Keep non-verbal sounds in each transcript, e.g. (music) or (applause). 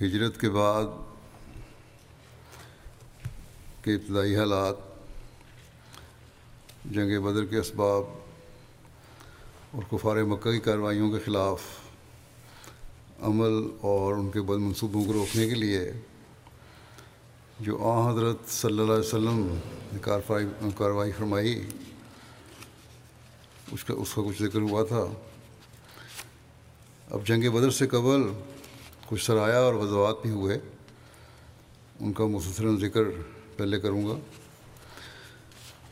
ہجرت کے بعد کے ابتدائی حالات، جنگ بدر کے اسباب اور کفار مکہ کی کارروائیوں کے خلاف عمل اور ان کے بد منصوبوں کو روکنے کے لیے جو آ حضرت صلی اللہ علیہ وسلم نے کارروائی فرمائی، اس کا اس کا کچھ ذکر ہوا تھا۔ اب جنگ بدر سے قبل کچھ سرایہ اور غزوات بھی ہوئے۔ ان کا مسلسل ذکر پہلے کروں گا۔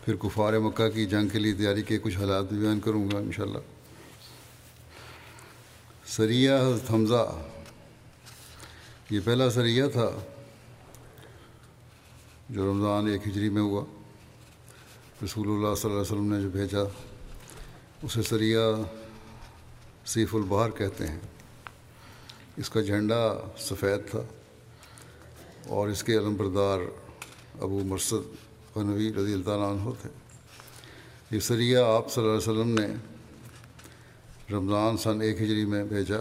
پھر کفار مکہ کی جنگ کے لیے تیاری کے کچھ حالات بھی بیان کروں گا انشاءاللہ۔ سریہ حضرت حمزہ۔ یہ پہلا سریہ تھا جو رمضان ایک ہجری میں ہوا۔ رسول اللہ صلی اللہ علیہ وسلم نے جو بھیجا، اسے سریہ سیف البہر کہتے ہیں۔ اس کا جھنڈا سفید تھا اور اس کے علم بردار ابو مرسد غنوی رضی اللہ تعالیٰ عنہ تھے۔ یہ سریہ آپ صلی اللہ علیہ وسلم نے رمضان سن ایک ہجری میں بھیجا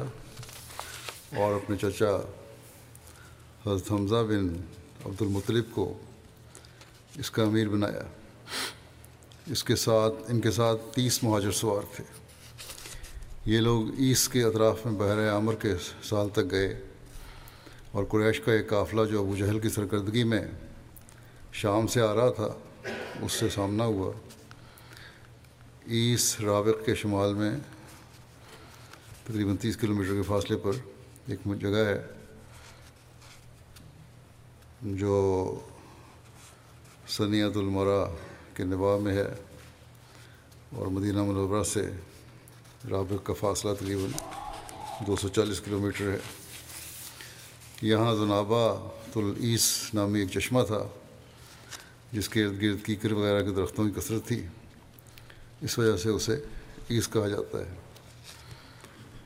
اور اپنے چچا حضرت حمزہ بن عبد المطلب کو اس کا امیر بنایا۔ اس کے ساتھ، ان کے ساتھ تیس مہاجر سوار تھے۔ یہ لوگ عیس کے اطراف میں بحر عامر کے سال تک گئے اور قریش کا ایک قافلہ جو ابو جہل کی سرکردگی میں شام سے آ رہا تھا، اس سے سامنا ہوا۔ عیس رابق کے شمال میں تقریباً تیس کلو میٹر کے فاصلے پر ایک جگہ ہے، جو سنیت المرا کے نباہ میں ہے اور مدینہ منورہ سے رابق کا فاصلہ تقریباً دو سو چالیس کلو میٹر ہے۔ یہاں زنابا تلعیس نامی ایک چشمہ تھا، جس کے ارد گرد کیکر وغیرہ کے درختوں کی کثرت تھی۔ اس وجہ سے اسے عیس کہا جاتا ہے۔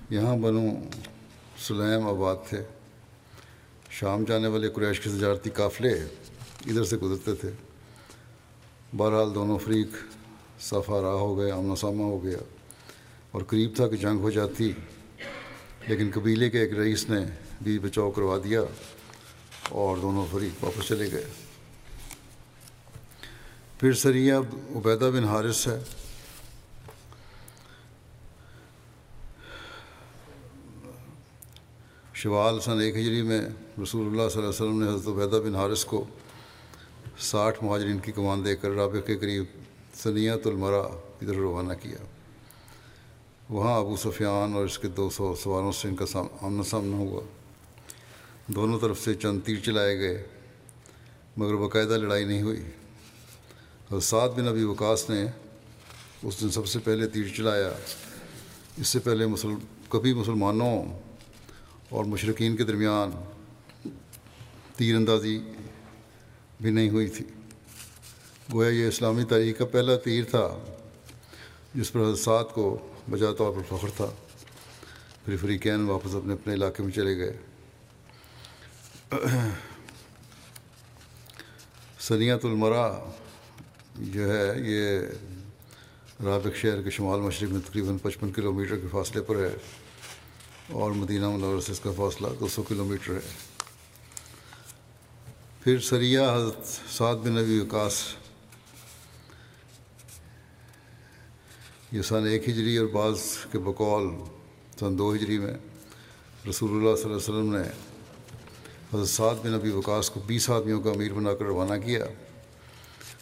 یہاں بنو سلیم آباد تھے۔ شام جانے والے قریش کے تجارتی قافلے ادھر سے گزرتے تھے۔ بہرحال دونوں فریق صفا راہ ہو گئے، آمنا سامنا ہو گیا۔ اور قریب تھا کہ جنگ ہو جاتی، لیکن قبیلے کے ایک رئیس نے بھی بچاؤ کروا دیا اور دونوں فریق واپس چلے گئے۔ پھر سریہ عبیدہ بن حارث ہے۔ شوال سن ایک ہجری میں رسول اللہ صلی اللہ علیہ وسلم نے حضرت عبیدہ بن حارث کو ساٹھ مہاجرین کی کمان دے کر رابع کے قریب سنیت المرا کی طرف روانہ کیا۔ وہاں ابو سفیان اور اس کے دو سو سواروں سے ان کا آمنا سامنا ہوا۔ دونوں طرف سے چند تیر چلائے گئے، مگر باقاعدہ لڑائی نہیں ہوئی۔ اور سعد بن ابی وکاس نے اس دن سب سے پہلے تیر چلایا۔ اس سے پہلے مسل، کبھی مسلمانوں اور مشرقین کے درمیان تیر اندازی بھی نہیں ہوئی تھی۔ گویا یہ اسلامی تاریخ کا پہلا تیر تھا، جس پر حدثات کو بجا طور پر فخر تھا، پھر فریقین واپس اپنے اپنے علاقے میں چلے گئے۔ سنیت المرا جو ہے، یہ رابق شہر کے شمال مشرق میں تقریباً پچپن کلو میٹر کے فاصلے پر ہے اور مدینہ منور سے اس کا فاصلہ دو سو کلو میٹر ہے۔ پھر سریہ حضرت سعد بن نبی وکاس یہ سن ایک ہجری اور بعض کے بقول سن دو ہجری میں رسول اللہ صلی اللہ علیہ وسلم نے حضرت سعد بن نبی وکاس کو بیس آدمیوں کا امیر بنا کر روانہ کیا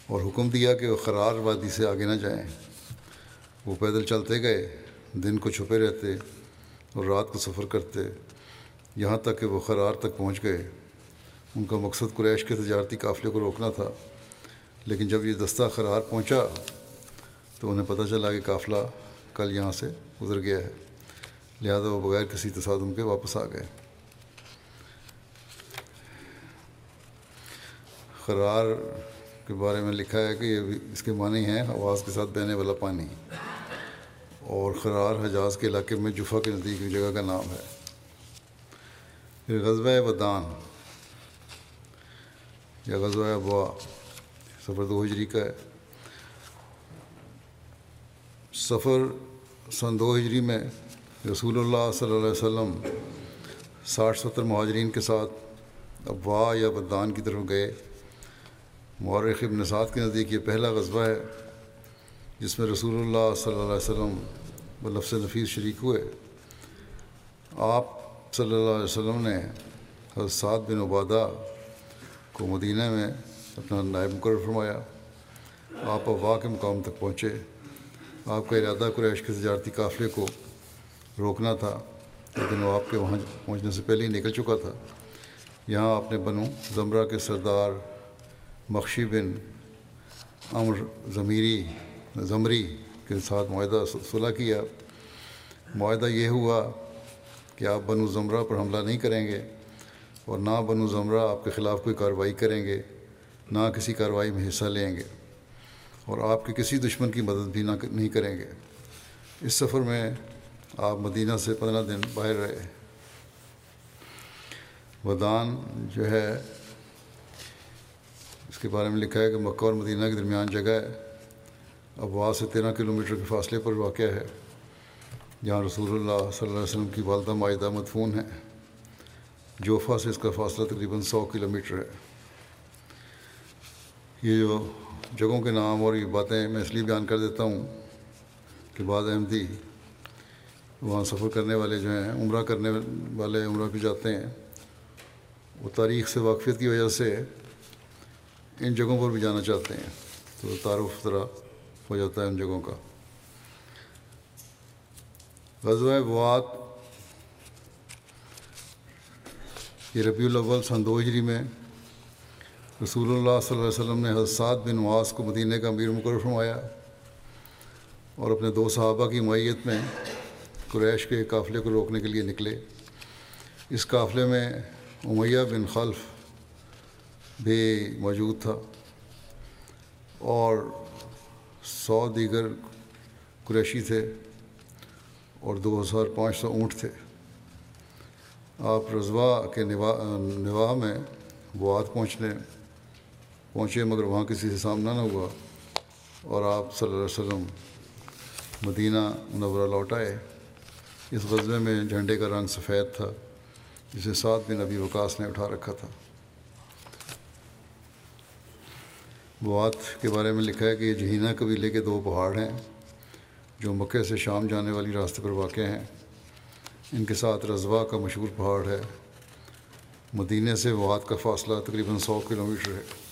اور حکم دیا کہ وہ قرار وادی سے آگے نہ جائیں۔ وہ پیدل چلتے گئے، دن کو چھپے رہتے اور رات کو سفر کرتے۔ یہاں تک کہ وہ قرار تک پہنچ گئے۔ ان کا مقصد قریش کے تجارتی قافلے کو روکنا تھا، لیکن جب یہ دستہ قرار پہنچا تو انہیں پتہ چلا کہ قافلہ کل یہاں سے گزر گیا ہے۔ لہذا وہ بغیر کسی تصادم کے واپس آ گئے۔ قرار کے بارے میں لکھا ہے کہ یہ اس کے معنی ہیں، آواز کے ساتھ بہنے والا پانی۔ اور قرار حجاز کے علاقے میں جفا کے نزدیک جگہ کا نام ہے۔ پھر غزوہ ودان یا غزوہ ابوا، سفر دو ہجری کا ہے۔ سفر سن دو ہجری میں رسول اللہ صلی اللہ علیہ وسلم ساٹھ ستر مہاجرین کے ساتھ ابوا یا بدان کی طرف گئے۔ مورخ ابن سعد کے نزدیک یہ پہلا غذبہ ہے جس میں رسول اللہ صلی اللہ علیہ وسلم و لفظ نفیس شریک ہوئے۔ آپ صلی اللہ علیہ وسلم نے حضرت سعد بن عبادہ کو مدینہ میں اپنا نائب مقرر فرمایا۔ آپ ابوا کے مقام تک پہنچے۔ آپ کا ارادہ قریش کے تجارتی قافلے کو روکنا تھا، لیکن وہ آپ کے وہاں پہنچنے سے پہلے ہی نکل چکا تھا۔ یہاں آپ نے بنو زمرہ کے سردار مخشی بن امر ضمیری زمری کے ساتھ معاہدہ صلاح کیا۔ معاہدہ یہ ہوا کہ آپ بنو زمرہ پر حملہ نہیں کریں گے اور نہ بنو زمرہ آپ کے خلاف کوئی کارروائی کریں گے، نہ کسی کارروائی میں حصہ لیں گے۔ اور آپ کے کسی دشمن کی مدد بھی نہ نہیں کریں گے۔ اس سفر میں آپ مدینہ سے پندرہ دن باہر رہے۔ ودان جو ہے، اس کے بارے میں لکھا ہے کہ مکہ اور مدینہ کے درمیان جگہ ہے۔ اب وہاں سے تیرہ کلو میٹر کے فاصلے پر واقع ہے۔ جہاں رسول اللہ صلی اللہ علیہ وسلم کی والدہ معاہدہ مدفون ہے جوفا سے اس کا فاصلہ تقریباً سو کلو میٹر ہے۔ یہ جو جگہوں کے نام اور یہ باتیں میں اس لیے بیان کر دیتا ہوں کہ بعض احمدی وہاں سفر کرنے والے جو ہیں، عمرہ کرنے والے عمرہ پہ جاتے ہیں۔ وہ تاریخ سے واقفیت کی وجہ سے ان جگہوں پر بھی جانا چاہتے ہیں۔ تو تعارف ذرا ہو جاتا ہے ان جگہوں کا۔ غزوہ بوات یہ ربیع الاول سن دو ہجری میں رسول اللہ صلی اللہ علیہ وسلم نے حضرت بن نواز کو مدینہ کا امیر مقرر فرمایا اور اپنے دو صحابہ کی معیت میں قریش کے قافلے کو روکنے کے لیے نکلے۔ اس قافلے میں امیہ بن خلف بھی موجود تھا اور سو دیگر قریشی تھے اور دو ہزار پانچ سو اونٹ تھے۔ آپ رضوا کے نواح میں بوات پہنچنے پہنچے مگر وہاں کسی سے سامنا نہ ہوا اور آپ صلی اللہ علیہ وسلم مدینہ منورہ لوٹ آئے۔ اس غزبے میں جھنڈے کا رنگ سفید تھا، جسے سات بن ابی وکاس نے اٹھا رکھا تھا۔ بوات کے بارے میں لکھا ہے کہ یہ جہینہ قبیلے کے دو پہاڑ ہیں جو مکے سے شام جانے والی راستے پر واقع ہیں۔ ان کے ساتھ رضوا کا مشہور پہاڑ ہے۔ مدینہ سے وات کا فاصلہ تقریباً سو کلو میٹر ہے۔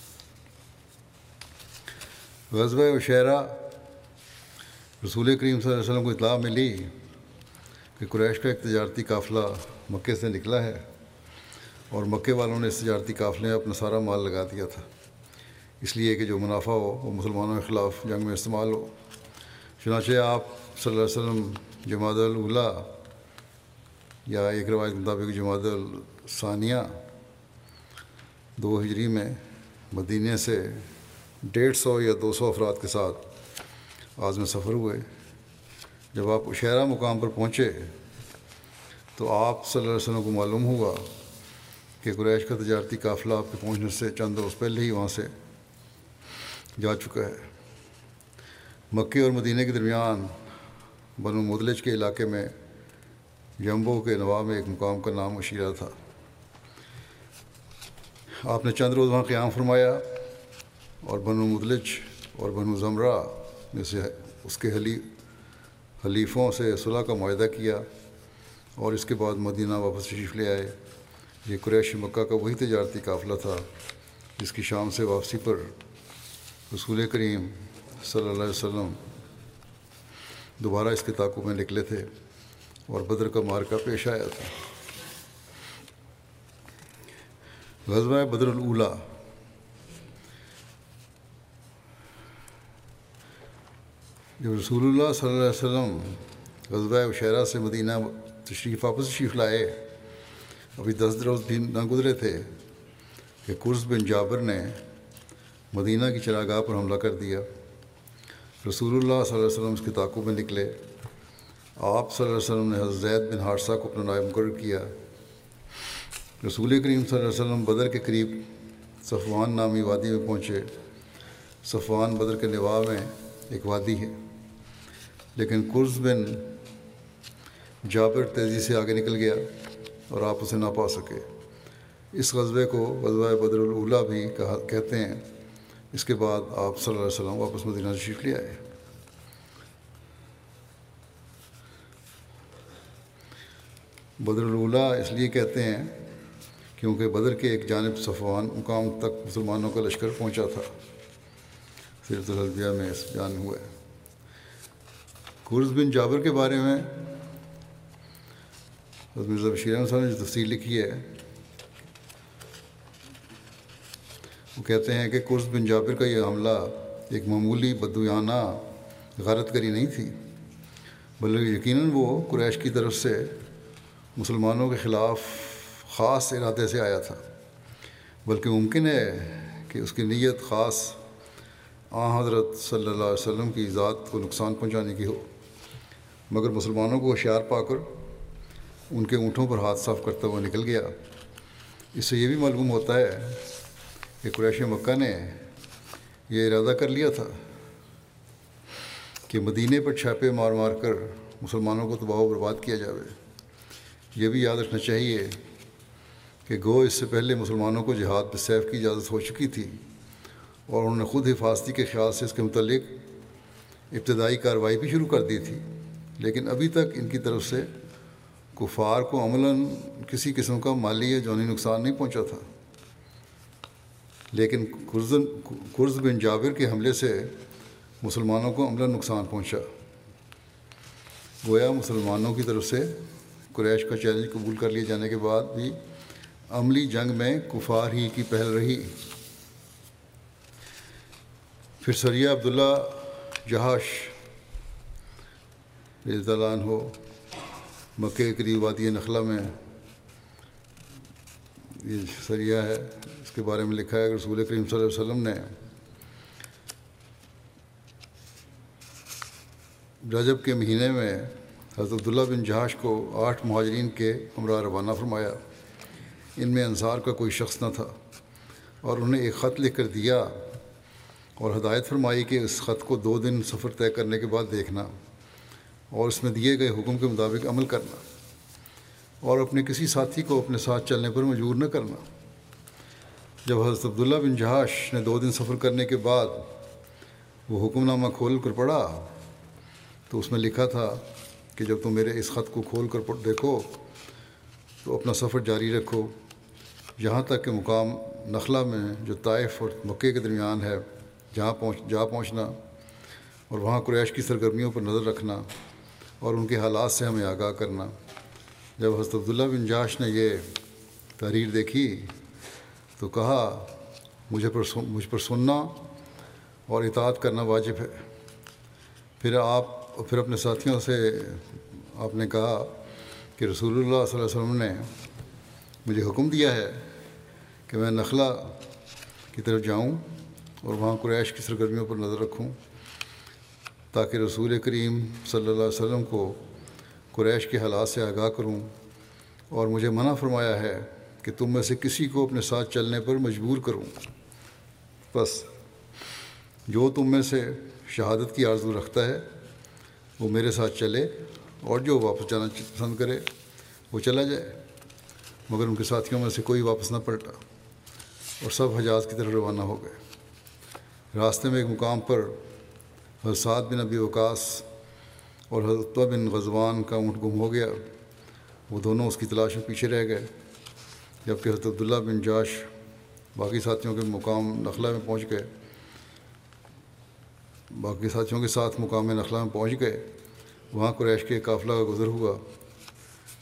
غزبۂ وشیرہ رسول کریم صلی اللہ علیہ وسلم کو اطلاع ملی کہ قریش کا ایک تجارتی قافلہ مکے سے نکلا ہے اور مکے والوں نے اس تجارتی قافلے میں اپنا سارا مال لگا دیا تھا۔ اس لیے کہ جو منافع ہو، وہ مسلمانوں کے خلاف جنگ میں استعمال ہو۔ چنانچہ آپ صلی اللہ علیہ وسلم، جماعت الاولا یا ایک روایت کے مطابق جماعت الثانیہ، دو ہجری میں مدینہ سے ڈیڑھ سو یا دو سو افراد کے ساتھ آج میں سفر ہوئے۔ جب آپ عشیرہ مقام پر پہنچے تو آپ صلی اللہ علیہ وسلم کو معلوم ہوا کہ قریش کا تجارتی قافلہ آپ کے پہنچنے سے چند روز پہلے ہی وہاں سے جا چکا ہے۔ مکے اور مدینہ کے درمیان بنو مدلج کے علاقے میں جمبو کے نواب میں ایک مقام کا نام اشیرہ تھا۔ آپ نے چند روز وہاں قیام فرمایا۔ اور بنو مدلج اور بنو زمرہ میں سے اس کے حلی حلیفوں سے صلاح کا معاہدہ کیا اور اس کے بعد مدینہ واپس تشریف لے آئے۔ یہ قریش مکہ کا وہی تجارتی قافلہ تھا جس کی شام سے واپسی پر رسول کریم صلی اللہ علیہ وسلم دوبارہ اس کے تعاقب میں نکلے تھے اور بدر کا مارکہ پیش آیا تھا۔ غزوہ بدر الاولا جب رسول اللہ صلی اللہ علیہ وسلم غزوہ عشیرہ سے مدینہ تشریف واپس تشریف لائے، ابھی دس روز بھی نہ گزرے تھے کہ قرض بن جابر نے مدینہ کی چراگاہ پر حملہ کر دیا۔ رسول اللہ صلی اللہ علیہ وسلم اس کے تعاقب میں نکلے۔ آپ صلی اللہ علیہ وسلم نے حضرت زید بن حادثہ کو اپنا نائب مقرر کیا۔ رسول کریم صلی اللہ علیہ وسلم بدر کے قریب صفوان نامی وادی میں پہنچے۔ صفوان بدر کے نواح میں ایک وادی ہے۔ لیکن قرض بن جابر تیزی سے آگے نکل گیا اور آپ اسے نہ پا سکے۔ اس غزبے کو غزوہ بدر الاولا بھی کہا کہتے ہیں۔ اس کے بعد آپ صلی اللہ علیہ وسلم واپس مدینہ تشریف لے آئے۔ بدر الاولا اس لیے کہتے ہیں کیونکہ بدر کے ایک جانب صفوان مقام تک مسلمانوں کا لشکر پہنچا تھا۔ سیرت الحلبیہ میں اس بیان ہوا ہے قرض بن جابر کے بارے میں مرزا بشیر احمد صاحب نے جو تفصیل لکھی ہے، وہ کہتے ہیں کہ قرض بن جابر کا یہ حملہ ایک معمولی بدویانہ غارت کری نہیں تھی، بلکہ یقیناً وہ قریش کی طرف سے مسلمانوں کے خلاف خاص ارادے سے آیا تھا۔ بلکہ ممکن ہے کہ اس کی نیت خاص آ حضرت صلی اللہ علیہ وسلم کی ذات کو نقصان پہنچانے کی ہو۔ مگر مسلمانوں کو ہوشیار پا کر ان کے اونٹوں پر ہاتھ صاف کرتا ہوا نکل گیا۔ اس سے یہ بھی معلوم ہوتا ہے کہ قریش مکہ نے یہ ارادہ کر لیا تھا کہ مدینے پر چھاپے مار مار کر مسلمانوں کو تباہ و برباد کیا جاوے۔ یہ بھی یاد رکھنا چاہیے کہ گو اس سے پہلے مسلمانوں کو جہاد پہ سیف کی اجازت ہو چکی تھی اور انہوں نے خود حفاظتی کے خیال سے اس کے متعلق ابتدائی کارروائی بھی شروع کر دی تھی۔ لیکن ابھی تک ان کی طرف سے کفار کو عملاً کسی قسم کا مالی یا جونی نقصان نہیں پہنچا تھا۔ لیکن قرض بن جابر کے حملے سے مسلمانوں کو عملاً نقصان پہنچا۔ گویا مسلمانوں کی طرف سے قریش کا چیلنج قبول کر لیے جانے کے بعد بھی عملی جنگ میں کفار ہی کی پہل رہی۔ پھر سریہ عبداللہ جہاش رضی اللہ عنہ ہو، مکے قریب وادی نخلا میں۔ یہ سریہ ہے، اس کے بارے میں لکھا ہے کہ رسول کریم صلی اللہ علیہ وسلم نے رجب کے مہینے میں حضرت عبداللہ بن جہاش کو آٹھ مہاجرین کے ہمراہ روانہ فرمایا۔ ان میں انصار کا کوئی شخص نہ تھا۔ اور انہیں ایک خط لکھ کر دیا اور ہدایت فرمائی کہ اس خط کو دو دن سفر طے کرنے کے بعد دیکھنا۔ اور اس میں دیے گئے حکم کے مطابق عمل کرنا اور اپنے کسی ساتھی کو اپنے ساتھ چلنے پر مجبور نہ کرنا۔ جب حضرت عبداللہ بن جہاش نے دو دن سفر کرنے کے بعد وہ حکم نامہ کھول کر پڑھا تو اس میں لکھا تھا کہ جب تم میرے اس خط کو کھول کر دیکھو تو اپنا سفر جاری رکھو۔ یہاں تک کہ مقام نخلا میں جو طائف اور مکے کے درمیان ہے۔ جہاں پہنچ جا پہنچنا اور وہاں قریش کی سرگرمیوں پر نظر رکھنا۔ اور ان کے حالات سے ہمیں آگاہ کرنا۔ جب حضرت عبداللہ بن جاش نے یہ تحریر دیکھی تو کہا، مجھے پر مجھ پر سننا اور اطاعت کرنا واجب ہے۔ پھر آپ، پھر اپنے ساتھیوں سے آپ نے کہا کہ رسول اللہ صلی اللہ علیہ وسلم نے مجھے حکم دیا ہے کہ میں نخلا کی طرف جاؤں اور وہاں قریش کی سرگرمیوں پر نظر رکھوں۔ تاکہ رسول کریم صلی اللہ علیہ وسلم کو قریش کے حالات سے آگاہ کروں اور مجھے منع فرمایا ہے کہ تم میں سے کسی کو اپنے ساتھ چلنے پر مجبور کروں۔ بس، جو تم میں سے شہادت کی آرزو رکھتا ہے، وہ میرے ساتھ چلے اور جو واپس جانا پسند کرے، وہ چلا جائے۔ مگر ان کے ساتھیوں میں سے کوئی واپس نہ پلٹا اور سب حجاز کی طرف روانہ ہو گئے۔ راستے میں ایک مقام پر حضرت بن ابی وقاص اور حضرت بن غزوان کا اونٹ گم ہو گیا۔ وہ دونوں اس کی تلاش میں پیچھے رہ گئے، جبکہ حضرت عبداللہ بن جاش باقی ساتھیوں کے مقام نخلا میں پہنچ گئے۔ باقی ساتھیوں کے ساتھ مقام نخلا میں پہنچ گئے۔ وہاں قریش کے قافلہ کا گزر ہوا،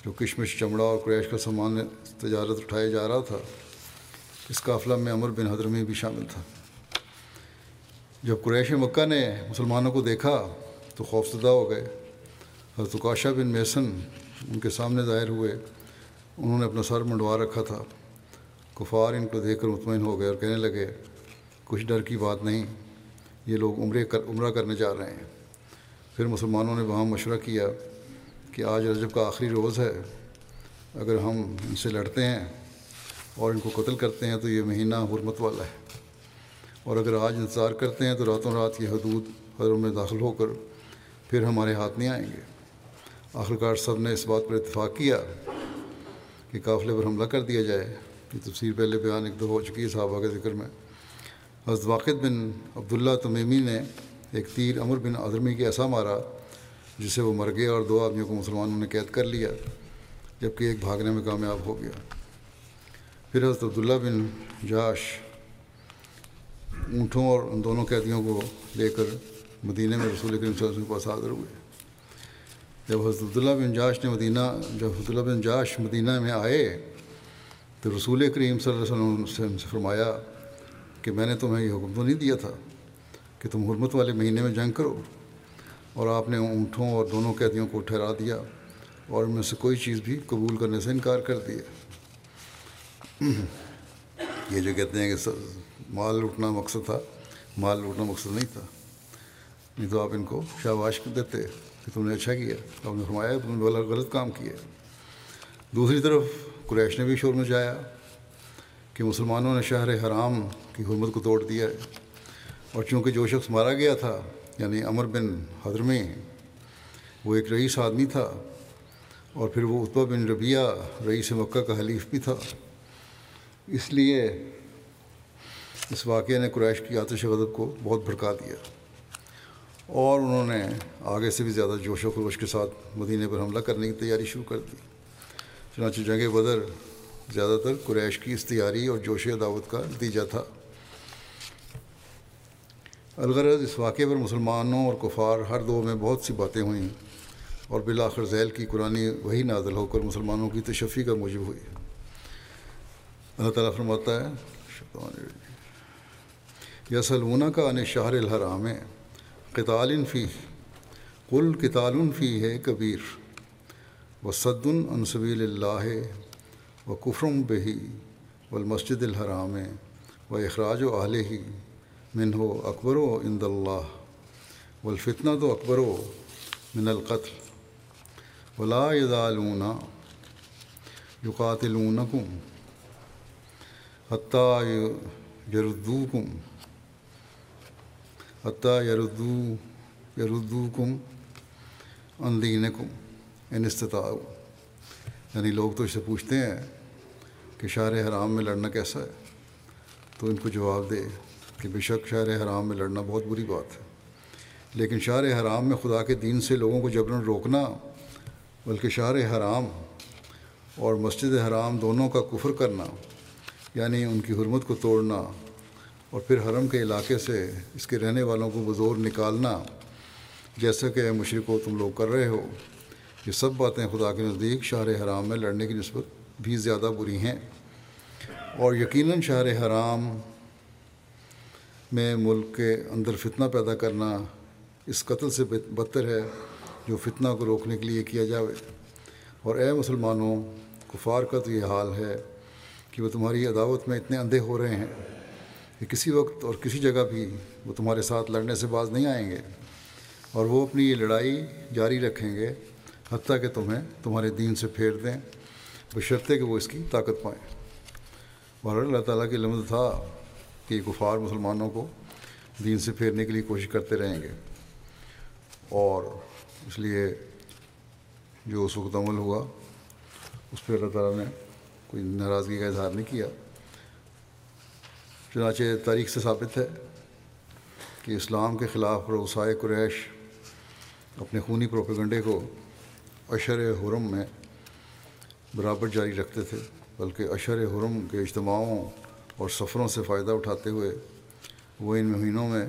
جو کشمش، چمڑا اور قریش کا سامان تجارت اٹھایا جا رہا تھا۔ اس قافلہ میں عمر بن حضرمی بھی شامل تھا۔ جب قریش مکہ نے مسلمانوں کو دیکھا تو خوفزدہ ہو گئے۔ حضرت کاشا بن میسن ان کے سامنے ظاہر ہوئے۔ انہوں نے اپنا سر منڈوا رکھا تھا۔ کفار ان کو دیکھ کر مطمئن ہو گئے اور کہنے لگے، کچھ ڈر کی بات نہیں، یہ لوگ عمرے کر، عمرہ کرنے جا رہے ہیں۔ پھر مسلمانوں نے وہاں مشورہ کیا کہ آج رجب کا آخری روز ہے۔ اگر ہم ان سے لڑتے ہیں اور ان کو قتل کرتے ہیں تو یہ مہینہ حرمت والا ہے۔ اور اگر آج انتظار کرتے ہیں تو راتوں رات یہ حدود حضروں میں داخل ہو کر پھر ہمارے ہاتھ نہیں آئیں گے۔ آخرکار سب نے اس بات پر اتفاق کیا کہ قافلے پر حملہ کر دیا جائے۔ یہ تفصیل پہلے بیان ایک دو ہو چکی ہے صحابہ کے ذکر میں۔ حضرت واقد بن عبداللہ تمیمی نے ایک تیر عمر بن عظمی کے ایسا مارا، جسے وہ مر گئے اور دو آدمیوں کو مسلمانوں نے قید کر لیا، جبکہ ایک بھاگنے میں کامیاب ہو گیا۔ پھر حضرت عبداللہ بن جاش اونٹوں اور ان دونوں قیدیوں کو لے کر مدینہ میں رسول کریم صلی اللہ علیہ وسلم کے پاس حاضر ہوئے۔ جب حضرت عبداللہ بن جاش نے مدینہ، جب حضرت اللہ بن جاش مدینہ میں آئے، تو رسول کریم صلی اللہ علیہ وسلم سے فرمایا کہ میں نے تمہیں یہ حکم تو نہیں دیا تھا کہ تم حرمت والے مہینے میں جنگ کرو اور آپ نے اونٹوں اور دونوں قیدیوں کو ٹھہرا دیا اور ان میں سے کوئی چیز بھی قبول کرنے سے انکار کر دیا یہ جو کہتے ہیں کہ مال لوٹنا مقصد تھا، مال لوٹنا مقصد نہیں تھا۔ نہیں تو آپ ان کو شاباش دیتے کہ تم نے اچھا کیا، آپ نے فرمایا تم نے غلط کام کیا۔ دوسری طرف قریش نے بھی شور میں جایا کہ مسلمانوں نے شہر حرام کی حرمت کو توڑ دیا ہے۔ اور چونکہ جو شخص مارا گیا تھا یعنی امر بن حضرمی وہ ایک رئیس آدمی تھا۔ اور پھر وہ اتبا بن ربیہ رئیس مکہ کا حلیف بھی تھا۔ اس لیے اس واقعے نے قریش کی آتش غضب کو بہت بھڑکا دیا اور انہوں نے آگے سے بھی زیادہ جوش و خروش کے ساتھ مدینہ پر حملہ کرنے کی تیاری شروع کر دی۔ چنانچہ جنگ بدر زیادہ تر قریش کی اس تیاری اور جوش دعوت کا نتیجہ تھا۔ الغرض اس واقعے پر مسلمانوں اور کفار ہر دو میں بہت سی باتیں ہوئیں اور بالآخر ذیل کی قرآن وہی نازل ہو کر مسلمانوں کی تشفی کا موجب ہوئی۔ اللہ تعالیٰ فرماتا ہے یا سلمونہ کا ان شہر الحرام قطال فی کل کتال فی ہے کبیر و صد انصبیل اللہ و کفرم بہی و المسجد الحرام و اخراج و اہل ہی من ہو اکبر و اند اللہ والفتنہ تو اکبر و من القتل، ولا يزالون يقاتلونكم حتى يردوكم حتى يردو يردوكم عن دينكم ان استطاعوا یعنی لوگ تو اس سے پوچھتے ہیں کہ شہر حرام میں لڑنا کیسا ہے؟ تو ان کو جواب دے کہ بے شک شہر حرام میں لڑنا بہت بری بات ہے۔ لیکن شہر حرام میں خدا کے دین سے لوگوں کو جبرن روکنا، بلکہ شہر حرام اور مسجد حرام دونوں کا کفر کرنا یعنی ان کی حرمت کو توڑنا اور پھر حرم کے علاقے سے اس کے رہنے والوں کو بزور نکالنا جیسا کہ مشرق و تم لوگ کر رہے ہو، یہ سب باتیں خدا کے نزدیک شہر حرام میں لڑنے کی نسبت بھی زیادہ بری ہیں۔ اور یقیناً شہر حرام میں ملک کے اندر فتنہ پیدا کرنا اس قتل سے بدتر ہے جو فتنہ کو روکنے کے لیے کیا جاوے۔ اور اے مسلمانوں، کفار کا تو یہ حال ہے کہ وہ تمہاری عداوت میں اتنے اندھے ہو رہے ہیں۔ کہ کسی وقت اور کسی جگہ بھی وہ تمہارے ساتھ لڑنے سے باز نہیں آئیں گے اور وہ اپنی یہ لڑائی جاری رکھیں گے حتیٰ کہ تمہیں تمہارے دین سے پھیر دیں، بشرطے کہ وہ اس کی طاقت پائیں۔ بہر اللہ تعالیٰ کی لمد تھا کہ کفار مسلمانوں کو دین سے پھیرنے کے لیے کوشش کرتے رہیں گے۔ اور اس لیے جو اس وقت عمل ہوا، اس پہ اللہ تعالیٰ نے کوئی ناراضگی کا اظہار نہیں کیا۔ چنانچہ تاریخ سے ثابت ہے کہ اسلام کے خلاف روسائے قریش اپنے خونی پروپیگنڈے کو اشر حرم میں برابر جاری رکھتے تھے، بلکہ اشر حرم کے اجتماعوں اور سفروں سے فائدہ اٹھاتے ہوئے وہ ان مہینوں میں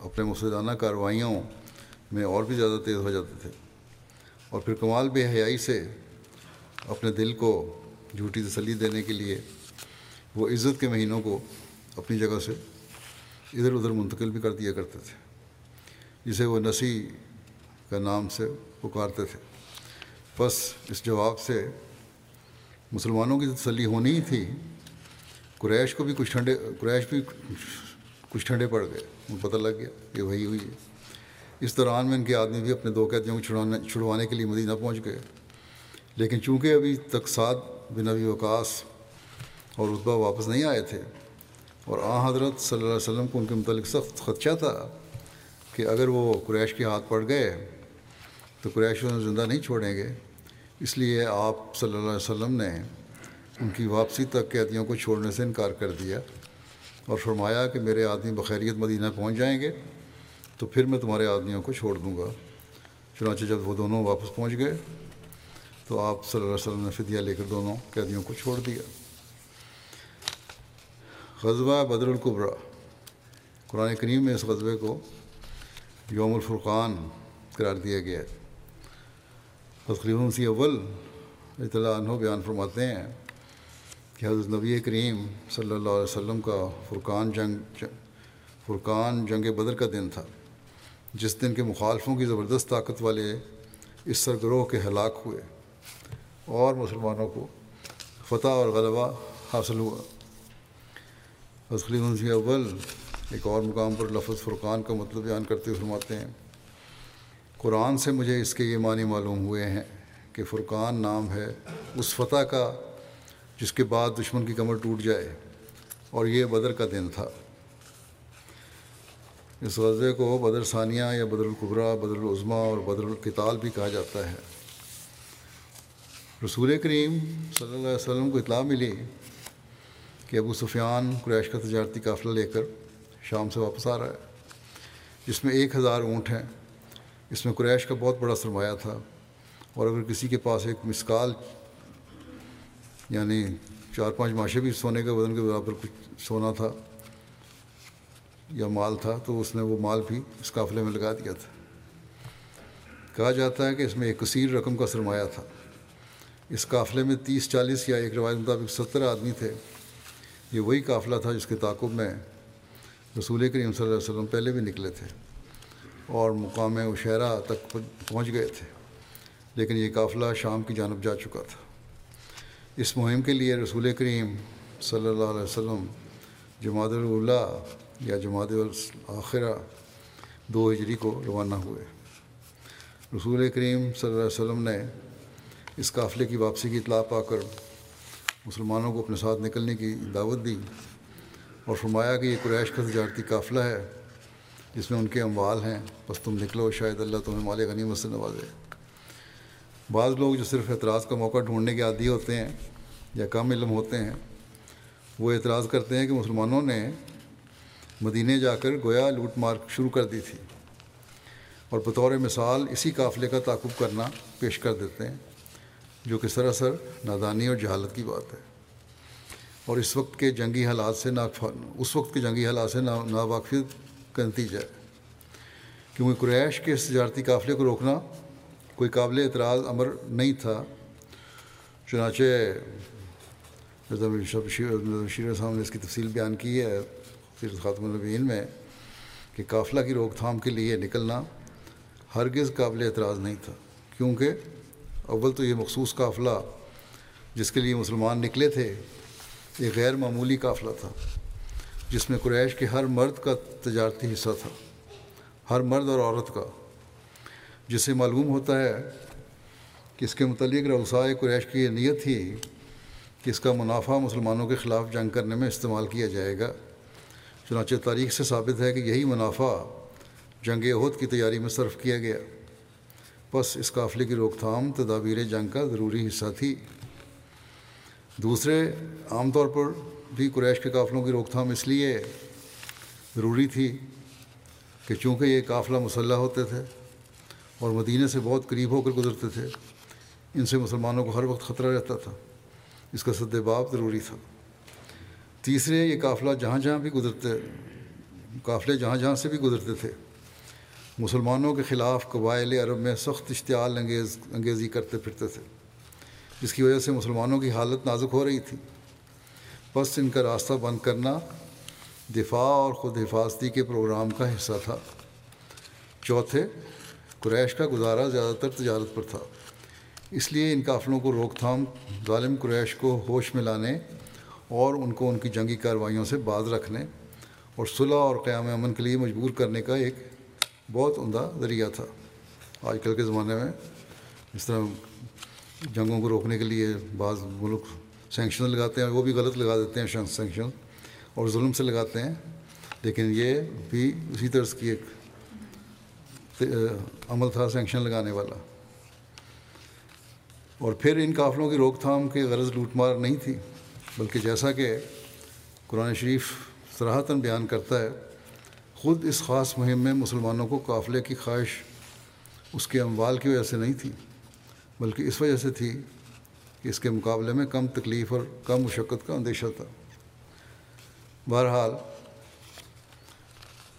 اپنے مسدانہ کارروائیوں میں اور بھی زیادہ تیز ہو جاتے تھے۔ اور پھر کمال بے حیائی سے اپنے دل کو جھوٹی تسلی دینے کے لیے وہ عزت کے مہینوں کو اپنی جگہ سے ادھر ادھر منتقل بھی کر دیا کرتے تھے، جسے وہ نسی کا نام سے پکارتے تھے۔ بس اس جواب سے مسلمانوں کی تسلی ہونی ہی تھی۔ قریش کو بھی کچھ ٹھنڈے، قریش بھی کچھ ٹھنڈے پڑ گئے۔ ان پتہ لگ گیا کہ وہی ہوئی ہے۔ اس دوران میں ان کے آدمی بھی اپنے دو قیدیوں کو چھڑانے، چھڑوانے کے لیے مدینہ پہنچ گئے۔ لیکن چونکہ ابھی تک سات بن ابی وقاص اور رتبہ واپس نہیں آئے تھے اور آ، حضرت صلی اللہ علیہ وسلم کو ان کے متعلق سخت خدشہ تھا کہ اگر وہ قریش کے ہاتھ پڑ گئے تو قریش انہیں زندہ نہیں چھوڑیں گے۔ اس لیے آپ صلی اللہ علیہ وسلم نے ان کی واپسی تک قیدیوں کو چھوڑنے سے انکار کر دیا اور فرمایا کہ میرے آدمی بخیریت مدینہ پہنچ جائیں گے تو پھر میں تمہارے آدمیوں کو چھوڑ دوں گا۔ چنانچہ جب وہ دونوں واپس پہنچ گئے تو آپ صلی اللہ علیہ وسلم نے فدیہ لے کر دونوں قیدیوں کو چھوڑ دیا۔ غزوہ بدر القبرا قرآن کریم میں اس غزبے کو یوم الفرقان قرار دیا گیا ہے۔ تقریباً سی اول اطلاع عنہ بیان فرماتے ہیں کہ حضرت نبی کریم صلی اللہ علیہ وسلم کا فرقان جنگ فرقان جنگ بدر کا دن تھا۔ جس دن کے مخالفوں کی زبردست طاقت والے اس سرگروہ کے ہلاک ہوئے اور مسلمانوں کو فتح اور غلبہ حاصل ہوا۔ تسلیم سی اول، ایک اور مقام پر لفظ فرقان کا مطلب بیان کرتے ہوئے فرماتے ہیں، قرآن سے مجھے اس کے یہ معنی معلوم ہوئے ہیں کہ فرقان نام ہے اس فتح کا جس کے بعد دشمن کی کمر ٹوٹ جائے اور یہ بدر کا دن تھا۔ اس غزے کو بدر ثانیہ یا بدر القبرا بدر العظمہ اور بدر القتال بھی کہا جاتا ہے۔ رسول کریم صلی اللہ علیہ وسلم کو اطلاع ملی کہ ابو سفیان قریش کا تجارتی قافلہ لے کر شام سے واپس آ رہا ہے، جس میں ایک ہزار اونٹ ہیں۔ اس میں قریش کا بہت بڑا سرمایہ تھا۔ اور اگر کسی کے پاس ایک مسکال یعنی چار پانچ ماشے بھی سونے کے وزن کے برابر کچھ سونا تھا یا مال تھا، تو اس نے وہ مال بھی اس قافلے میں لگا دیا تھا۔ کہا جاتا ہے کہ اس میں ایک کثیر رقم کا سرمایہ تھا۔ اس قافلے میں تیس، چالیس یا ایک روایت مطابق ستر آدمی تھے۔ یہ وہی قافلہ تھا جس کے تعاقب میں رسول کریم صلی اللہ علیہ وسلم پہلے بھی نکلے تھے اور مقام عشیرہ تک پہنچ گئے تھے۔ لیکن یہ قافلہ شام کی جانب جا چکا تھا۔ اس مہم کے لیے رسول کریم صلی اللہ علیہ وسلم جماعت اللہ یا جماعت الآخرہ دو ہجری کو روانہ ہوئے۔ رسول کریم صلی اللہ علیہ وسلم نے اس قافلے کی واپسی کی اطلاع پا کر مسلمانوں کو اپنے ساتھ نکلنے کی دعوت دی اور فرمایا کہ یہ قریش کا تجارتی قافلہ ہے، جس میں ان کے اموال ہیں۔ بس تم نکلو، شاید اللہ تمہیں مال غنیمت سے نوازے۔ بعض لوگ جو صرف اعتراض کا موقع ڈھونڈنے کے عادی ہوتے ہیں یا کم علم ہوتے ہیں، وہ اعتراض کرتے ہیں کہ مسلمانوں نے مدینے جا کر گویا لوٹ مار شروع کر دی تھی۔ اور بطور مثال اسی قافلے کا تعقب کرنا پیش کر دیتے ہیں۔ جو کہ سراسر نادانی اور جہالت کی بات ہے۔ اور اس وقت کے جنگی حالات سے نا اس وقت کے جنگی حالات سے ناواقفیت کا نتیجہ ہے۔ کیونکہ قریش کے تجارتی قافلے کو روکنا کوئی قابل اعتراض امر نہیں تھا، چنانچہ شیر صاحب نے اس کی تفصیل بیان کی ہے سیرت خاتم النبین میں کہ قافلہ کی روک تھام کے لیے نکلنا ہرگز قابل اعتراض نہیں تھا۔ کیونکہ اول تو یہ مخصوص قافلہ جس کے لیے مسلمان نکلے تھے ایک غیر معمولی قافلہ تھا، جس میں قریش کے ہر مرد کا تجارتی حصہ تھا، ہر مرد اور عورت کا۔ جس سے معلوم ہوتا ہے کہ اس کے متعلق روسائے قریش کی یہ نیت تھی کہ اس کا منافع مسلمانوں کے خلاف جنگ کرنے میں استعمال کیا جائے گا۔ چنانچہ تاریخ سے ثابت ہے کہ یہی منافع جنگ عہد کی تیاری میں صرف کیا گیا۔ بس اس قافلے کی روک تھام تدابیر جنگ کا ضروری حصہ تھی۔ دوسرے، عام طور پر بھی قریش کے قافلوں کی روک تھام اس لیے ضروری تھی کہ چونکہ یہ قافلہ مسلح ہوتے تھے اور مدینہ سے بہت قریب ہو کر گزرتے تھے، ان سے مسلمانوں کو ہر وقت خطرہ رہتا تھا۔ اس کا باب ضروری تھا۔ تیسرے، یہ قافلہ جہاں جہاں بھی گزرتے، قافلے جہاں جہاں سے بھی گزرتے تھے۔ مسلمانوں کے خلاف قبائل عرب میں سخت اشتعال انگیز، انگیزی کرتے پھرتے تھے۔ جس کی وجہ سے مسلمانوں کی حالت نازک ہو رہی تھی۔ بس ان کا راستہ بند کرنا دفاع اور خود حفاظتی کے پروگرام کا حصہ تھا۔ چوتھے، قریش کا گزارا زیادہ تر تجارت پر تھا۔ اس لیے ان قافلوں کو روک تھام، ظالم قریش کو ہوش میں لانے اور ان کو ان کی جنگی کارروائیوں سے باز رکھنے اور صلح اور قیام امن کے لیے مجبور کرنے کا ایک بہت عمدہ ذریعہ تھا۔ آج کل کے زمانے میں اس طرح جنگوں کو روکنے کے لیے بعض ملک سینکشن لگاتے ہیں، وہ بھی غلط لگا دیتے ہیں سینکشن اور ظلم سے لگاتے ہیں۔ لیکن یہ بھی اسی طرح کی ایک عمل تھا سینکشن لگانے والا۔ اور پھر ان قافلوں کی روک تھام کے غرض لوٹ مار نہیں تھی، بلکہ جیسا کہ قرآن شریف سراہتاً بیان کرتا ہے خود اس خاص مہم میں مسلمانوں کو قافلے کی خواہش اس کے اموال کی وجہ سے نہیں تھی، بلکہ اس وجہ سے تھی کہ اس کے مقابلے میں کم تکلیف اور کم مشقت کا اندیشہ تھا۔ بہرحال،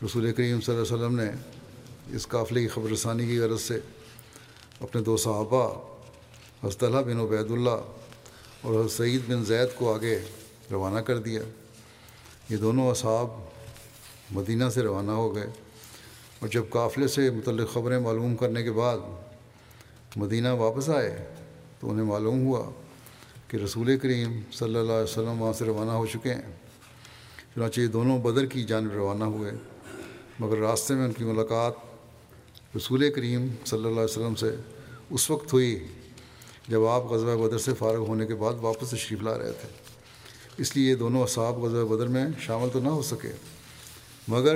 رسول کریم صلی اللہ علیہ وسلم نے اس قافلے کی خبر رسانی کی غرض سے اپنے دو صحابہ، حضرت اللہ بن عبید اللہ اور حضرت سعید بن زید کو آگے روانہ کر دیا۔ یہ دونوں اصحاب مدینہ سے روانہ ہو گئے اور جب قافلے سے متعلق خبریں معلوم کرنے کے بعد مدینہ واپس آئے تو انہیں معلوم ہوا کہ رسول کریم صلی اللہ علیہ وسلم وہاں سے روانہ ہو چکے ہیں۔ چنانچہ یہ دونوں بدر کی جانب روانہ ہوئے، مگر راستے میں ان کی ملاقات رسول کریم صلی اللہ علیہ وسلم سے اس وقت ہوئی جب آپ غزوہ بدر سے فارغ ہونے کے بعد واپس تشریف لا رہے تھے۔ اس لیے یہ دونوں اصحاب غزوہ بدر میں شامل تو نہ ہو سکے۔ مگر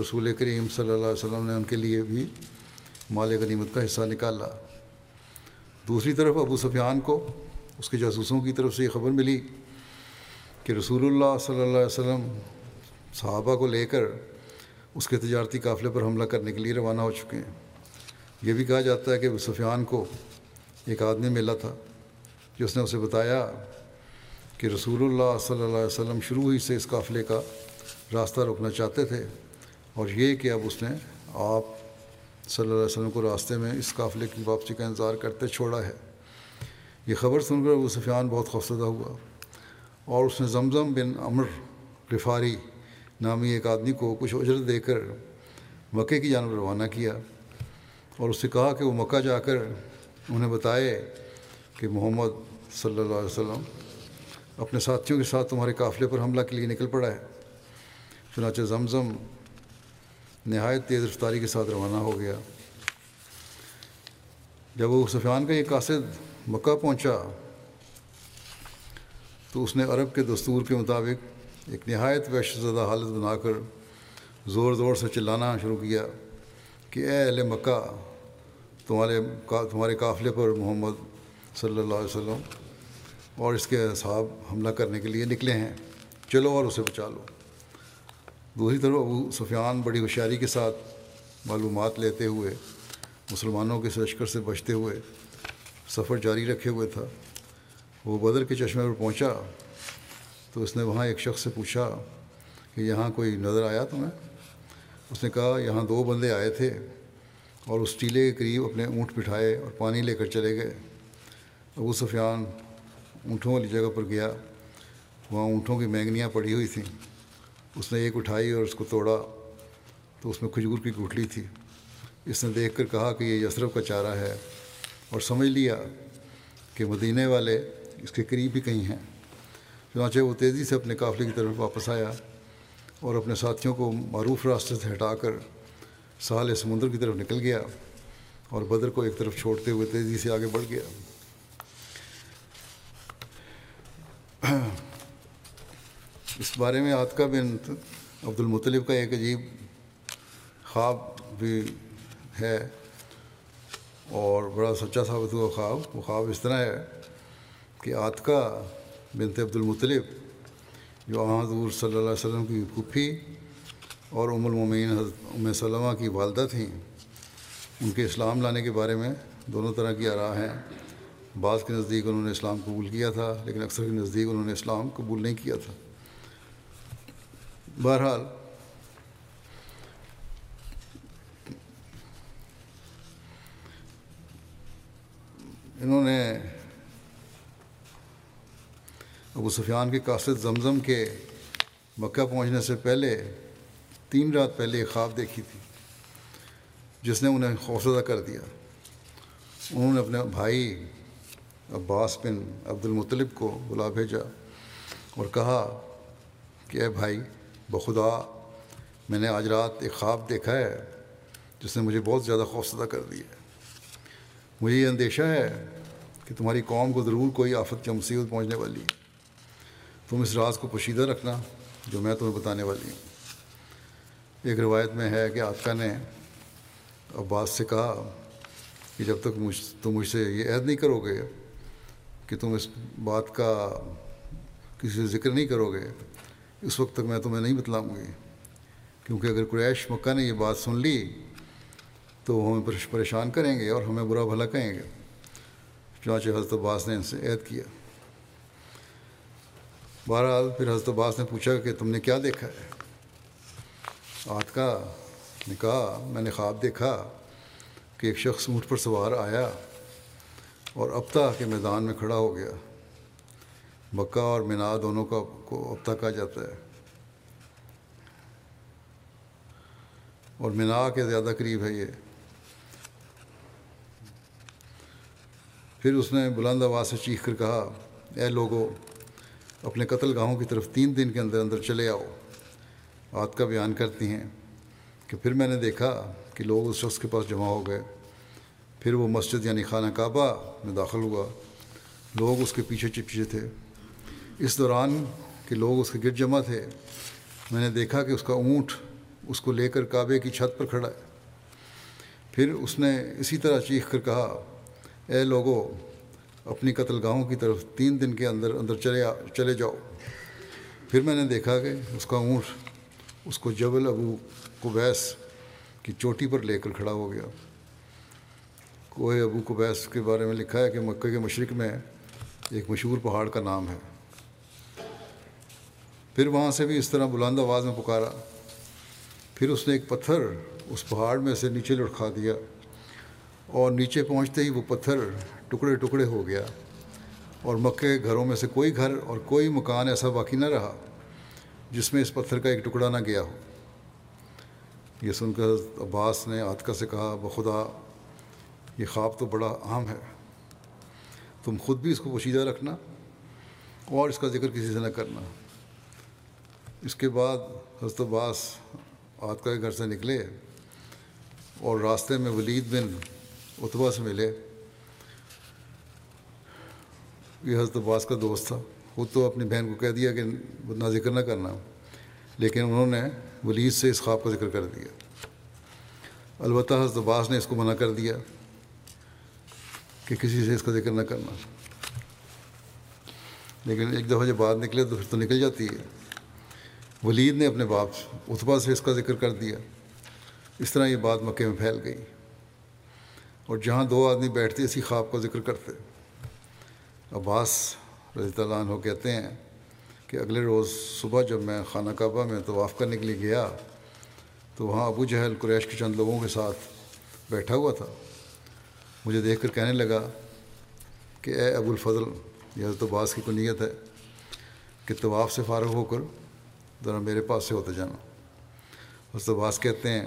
رسول کریم صلی اللہ علیہ وسلم نے ان کے لیے بھی مال غنیمت کا حصہ نکالا۔ دوسری طرف ابو سفیان کو اس کے جاسوسوں کی طرف سے یہ خبر ملی کہ رسول اللہ صلی اللہ علیہ وسلم صحابہ کو لے کر اس کے تجارتی قافلے پر حملہ کرنے کے لیے روانہ ہو چکے ہیں۔ یہ بھی کہا جاتا ہے کہ ابو سفیان کو ایک آدمی ملا تھا جس نے اسے بتایا کہ رسول اللہ صلی اللہ علیہ وسلم شروع ہی سے اس قافلے کا راستہ روکنا چاہتے تھے اور یہ کہ اب اس نے آپ صلی اللہ علیہ وسلم کو راستے میں اس قافلے کی واپسی کا انتظار کرتے چھوڑا ہے۔ یہ خبر سن کر ابو سفیان بہت خوفزدہ ہوا اور اس نے زمزم بن امر غفاری نامی ایک آدمی کو کچھ اجرت دے کر مکے کی جانب روانہ کیا اور اس سے کہا کہ وہ مکہ جا کر انہیں بتائے کہ محمد صلی اللہ علیہ وسلم اپنے ساتھیوں کے ساتھ تمہارے قافلے پر حملہ کے لیے نکل پڑا ہے۔ چنانچہ زمزم نہایت تیز رفتاری کے ساتھ روانہ ہو گیا۔ جب وہ سفیان کا یہ قاصد مکہ پہنچا تو اس نے عرب کے دستور کے مطابق ایک نہایت وحش زدہ حالت بنا کر زور زور سے چلانا شروع کیا کہ اے اہل مکہ، تمہارے تمہارے قافلے پر محمد صلی اللہ علیہ وسلم اور اس کے اصحاب حملہ کرنے کے لیے نکلے ہیں۔ چلو اور اسے بچا لو۔ دوسری طرف ابو سفیان بڑی ہوشیاری کے ساتھ معلومات لیتے ہوئے، مسلمانوں کے لشکر سے بچتے ہوئے، سفر جاری رکھے ہوئے تھا۔ وہ بدر کے چشمے پر پہنچا تو اس نے وہاں ایک شخص سے پوچھا کہ یہاں کوئی نظر آیا تمہیں؟ اس نے کہا، یہاں دو بندے آئے تھے اور اس ٹیلے کے قریب اپنے اونٹ بٹھائے اور پانی لے کر چلے گئے۔ ابو سفیان اونٹوں والی جگہ پر گیا۔ وہاں اونٹوں کی مینگنیاں پڑی ہوئی تھیں۔ اس نے ایک اٹھائی اور اس کو توڑا تو اس میں کھجور کی گٹھلی تھی۔ اس نے دیکھ کر کہا کہ یہ یسرف کا چارہ ہے اور سمجھ لیا کہ مدینہ والے اس کے قریب بھی کہیں ہیں۔ چنانچہ وہ تیزی سے اپنے قافلے کی طرف واپس آیا اور اپنے ساتھیوں کو معروف راستے سے ہٹا کر سال سمندر کی طرف نکل گیا اور بدر کو ایک طرف چھوڑتے ہوئے تیزی سے آگے بڑھ گیا۔ اس بارے میں عاطقہ بن عبد المطلب کا ایک عجیب خواب بھی ہے اور بڑا سچا ثابت ہوا خواب۔ وہ خواب اس طرح ہے کہ عاطقہ بنت عبد المطلب جو حضور صلی اللہ علیہ وسلم کی پھوپھی اور ام المومین حضرت ام سلمہ کی والدہ تھیں، ان کے اسلام لانے کے بارے میں دونوں طرح کی آراء ہیں۔ بعض کے نزدیک انہوں نے اسلام قبول کیا تھا، لیکن اکثر کے نزدیک انہوں نے اسلام قبول نہیں کیا تھا۔ بہرحال۔ انہوں نے ابو سفیان کے قاصد زمزم کے مکہ پہنچنے سے پہلے، تین رات پہلے ایک خواب دیکھی تھی، جس نے انہیں خوفزدہ کر دیا۔ انہوں نے اپنے بھائی عباس بن عبد المطلب کو بلا بھیجا اور کہا کہ، اے بھائی بخدا، میں نے آج رات ایک خواب دیکھا ہے جس نے مجھے بہت زیادہ خوفزدہ کر دیا مجھے یہ اندیشہ ہے کہ تمہاری قوم کو ضرور کوئی آفت یا مصیبت پہنچنے والی ہے۔ تم اس راز کو پوشیدہ رکھنا جو میں تمہیں بتانے والی ہوں۔ ایک روایت میں ہے کہ آقا نے عباس سے کہا کہ جب تک مجھ، تم مجھ سے یہ عہد نہیں کرو گے کہ تم اس بات کا کسی سے ذکر نہیں کرو گے اس وقت تک میں تمہیں نہیں بتلاؤں گی کیونکہ اگر قریش مکہ نے یہ بات سن لی، تو وہ ہمیں پریشان کریں گے اور ہمیں برا بھلا کہیں گے۔ چنانچہ حضرت عباس نے ان سے عہد کیا۔ بہرحال پھر حضرت عباس نے پوچھا کہ تم نے کیا دیکھا ہے؟ آتکا نے کہا میں نے خواب دیکھا کہ ایک شخص اونٹ پر سوار آیا اور ابتا کے میدان میں کھڑا ہو گیا۔ مکہ اور مینا دونوں کا کو ابتا کہا جاتا ہے۔ اور مینا کے زیادہ قریب ہے یہ۔ پھر اس نے بلند آواز سے چیخ کر کہا، اے لوگوں اپنے قتل گاہوں کی طرف تین دن کے اندر اندر چلے آؤ۔ بات کا بیان کرتی ہیں کہ پھر میں نے دیکھا کہ لوگ اس شخص کے پاس جمع ہو گئے۔ پھر وہ مسجد یعنی خانہ کعبہ میں داخل ہوا۔ لوگ اس کے پیچھے چپچے تھے۔ اس دوران کہ لوگ اس کے گرد جمع تھے۔ میں نے دیکھا کہ اس کا اونٹ اس کو لے کر کعبے کی چھت پر کھڑا ہے۔ پھر اس نے اسی طرح چیخ کر کہا، اے لوگوں اپنی قتل گاہوں کی طرف تین دن کے اندر اندر چلے چلے جاؤ۔ پھر میں نے دیکھا کہ اس کا اونٹ اس کو جبل ابو قبیس کی چوٹی پر لے کر کھڑا ہو گیا۔ کوہ ابو قبیس کے بارے میں لکھا ہے کہ مکہ کے مشرق میں ایک مشہور پہاڑ کا نام ہے۔ پھر وہاں سے بھی اس طرح بلند آواز میں پکارا۔ پھر اس نے ایک پتھر اس پہاڑ میں سے نیچے لڑکھا دیا اور نیچے پہنچتے ہی وہ پتھر ٹکڑے ٹکڑے ہو گیا اور مکے گھروں میں سے کوئی گھر اور کوئی مکان ایسا باقی نہ رہا جس میں اس پتھر کا ایک ٹکڑا نہ گیا ہو۔ یہ سن کر عباس نے عاطقہ سے کہا بخدا یہ خواب تو بڑا عام ہے۔ تم خود بھی اس کو پوشیدہ رکھنا اور اس کا ذکر کسی سے نہ کرنا۔ اس کے بعد حضرت عباس عاطقہ کے گھر سے نکلے اور راستے میں ولید بن اتبا سے ملے۔ یہ حضرت عباس کا دوست تھا۔ خود تو اپنی بہن کو کہہ دیا کہ نہ ذکر نہ کرنا۔ لیکن انہوں نے ولید سے اس خواب کا ذکر کر دیا۔ البتہ حضرت عباس نے اس کو منع کر دیا کہ کسی سے اس کا ذکر نہ کرنا۔ لیکن ایک دفعہ جب بات نکلے تو پھر تو نکل جاتی ہے۔ ولید نے اپنے باپ اتبا سے اس کا ذکر کر دیا۔ اس طرح یہ بات مکے میں پھیل گئی۔ اور جہاں دو آدمی بیٹھتے اسی خواب کا ذکر کرتے۔ عباس رضی اللہ عنہ کہتے ہیں کہ اگلے روز صبح جب میں خانہ کعبہ میں طواف کرنے کے لیے گیا، تو وہاں ابو جہل قریش کے چند لوگوں کے ساتھ بیٹھا ہوا تھا۔ مجھے دیکھ کر کہنے لگا کہ اے ابو الفضل یہ حضرت عباس کی کنیت ہے کہ طواف سے فارغ ہو کر ذرا میرے پاس سے ہوتے جانا۔ حضرت عباس کہتے ہیں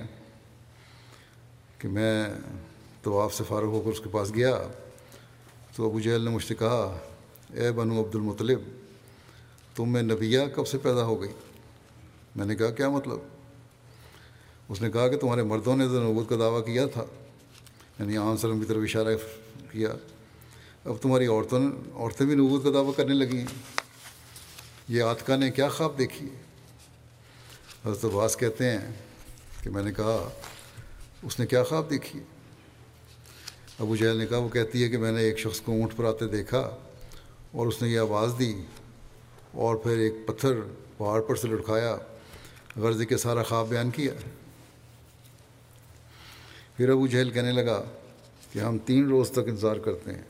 کہ میں طواف سے فارغ ہو کر اس کے پاس گیا۔ تو ابو جہل نے مجھ سے کہا، اے بنو عبد المطلب تم میں نبیہ کب سے پیدا ہو گئی؟ میں نے کہا، کیا مطلب؟ اس نے کہا کہ تمہارے مردوں نے تو نبوت کا دعویٰ کیا تھا یعنی عام وسلم کی طرف اشارہ کیا۔ اب تمہاری عورتوں نے، عورتیں بھی نبوت کا دعویٰ کرنے لگی ہیں۔ یہ آتکا نے کیا خواب دیکھی؟ ہے حضرت عباس کہتے ہیں کہ میں نے کہا، اس نے کیا خواب دیکھی؟ ابو جہل نے کہا، وہ کہتی ہے کہ میں نے ایک شخص کو اونٹ پر آتے دیکھا اور اس نے یہ آواز دی اور پھر ایک پتھر پہاڑ پر سے لٹکایا، غرض کے سارا خواب بیان کیا۔ پھر ابو جہل کہنے لگا کہ ہم تین روز تک انتظار کرتے ہیں۔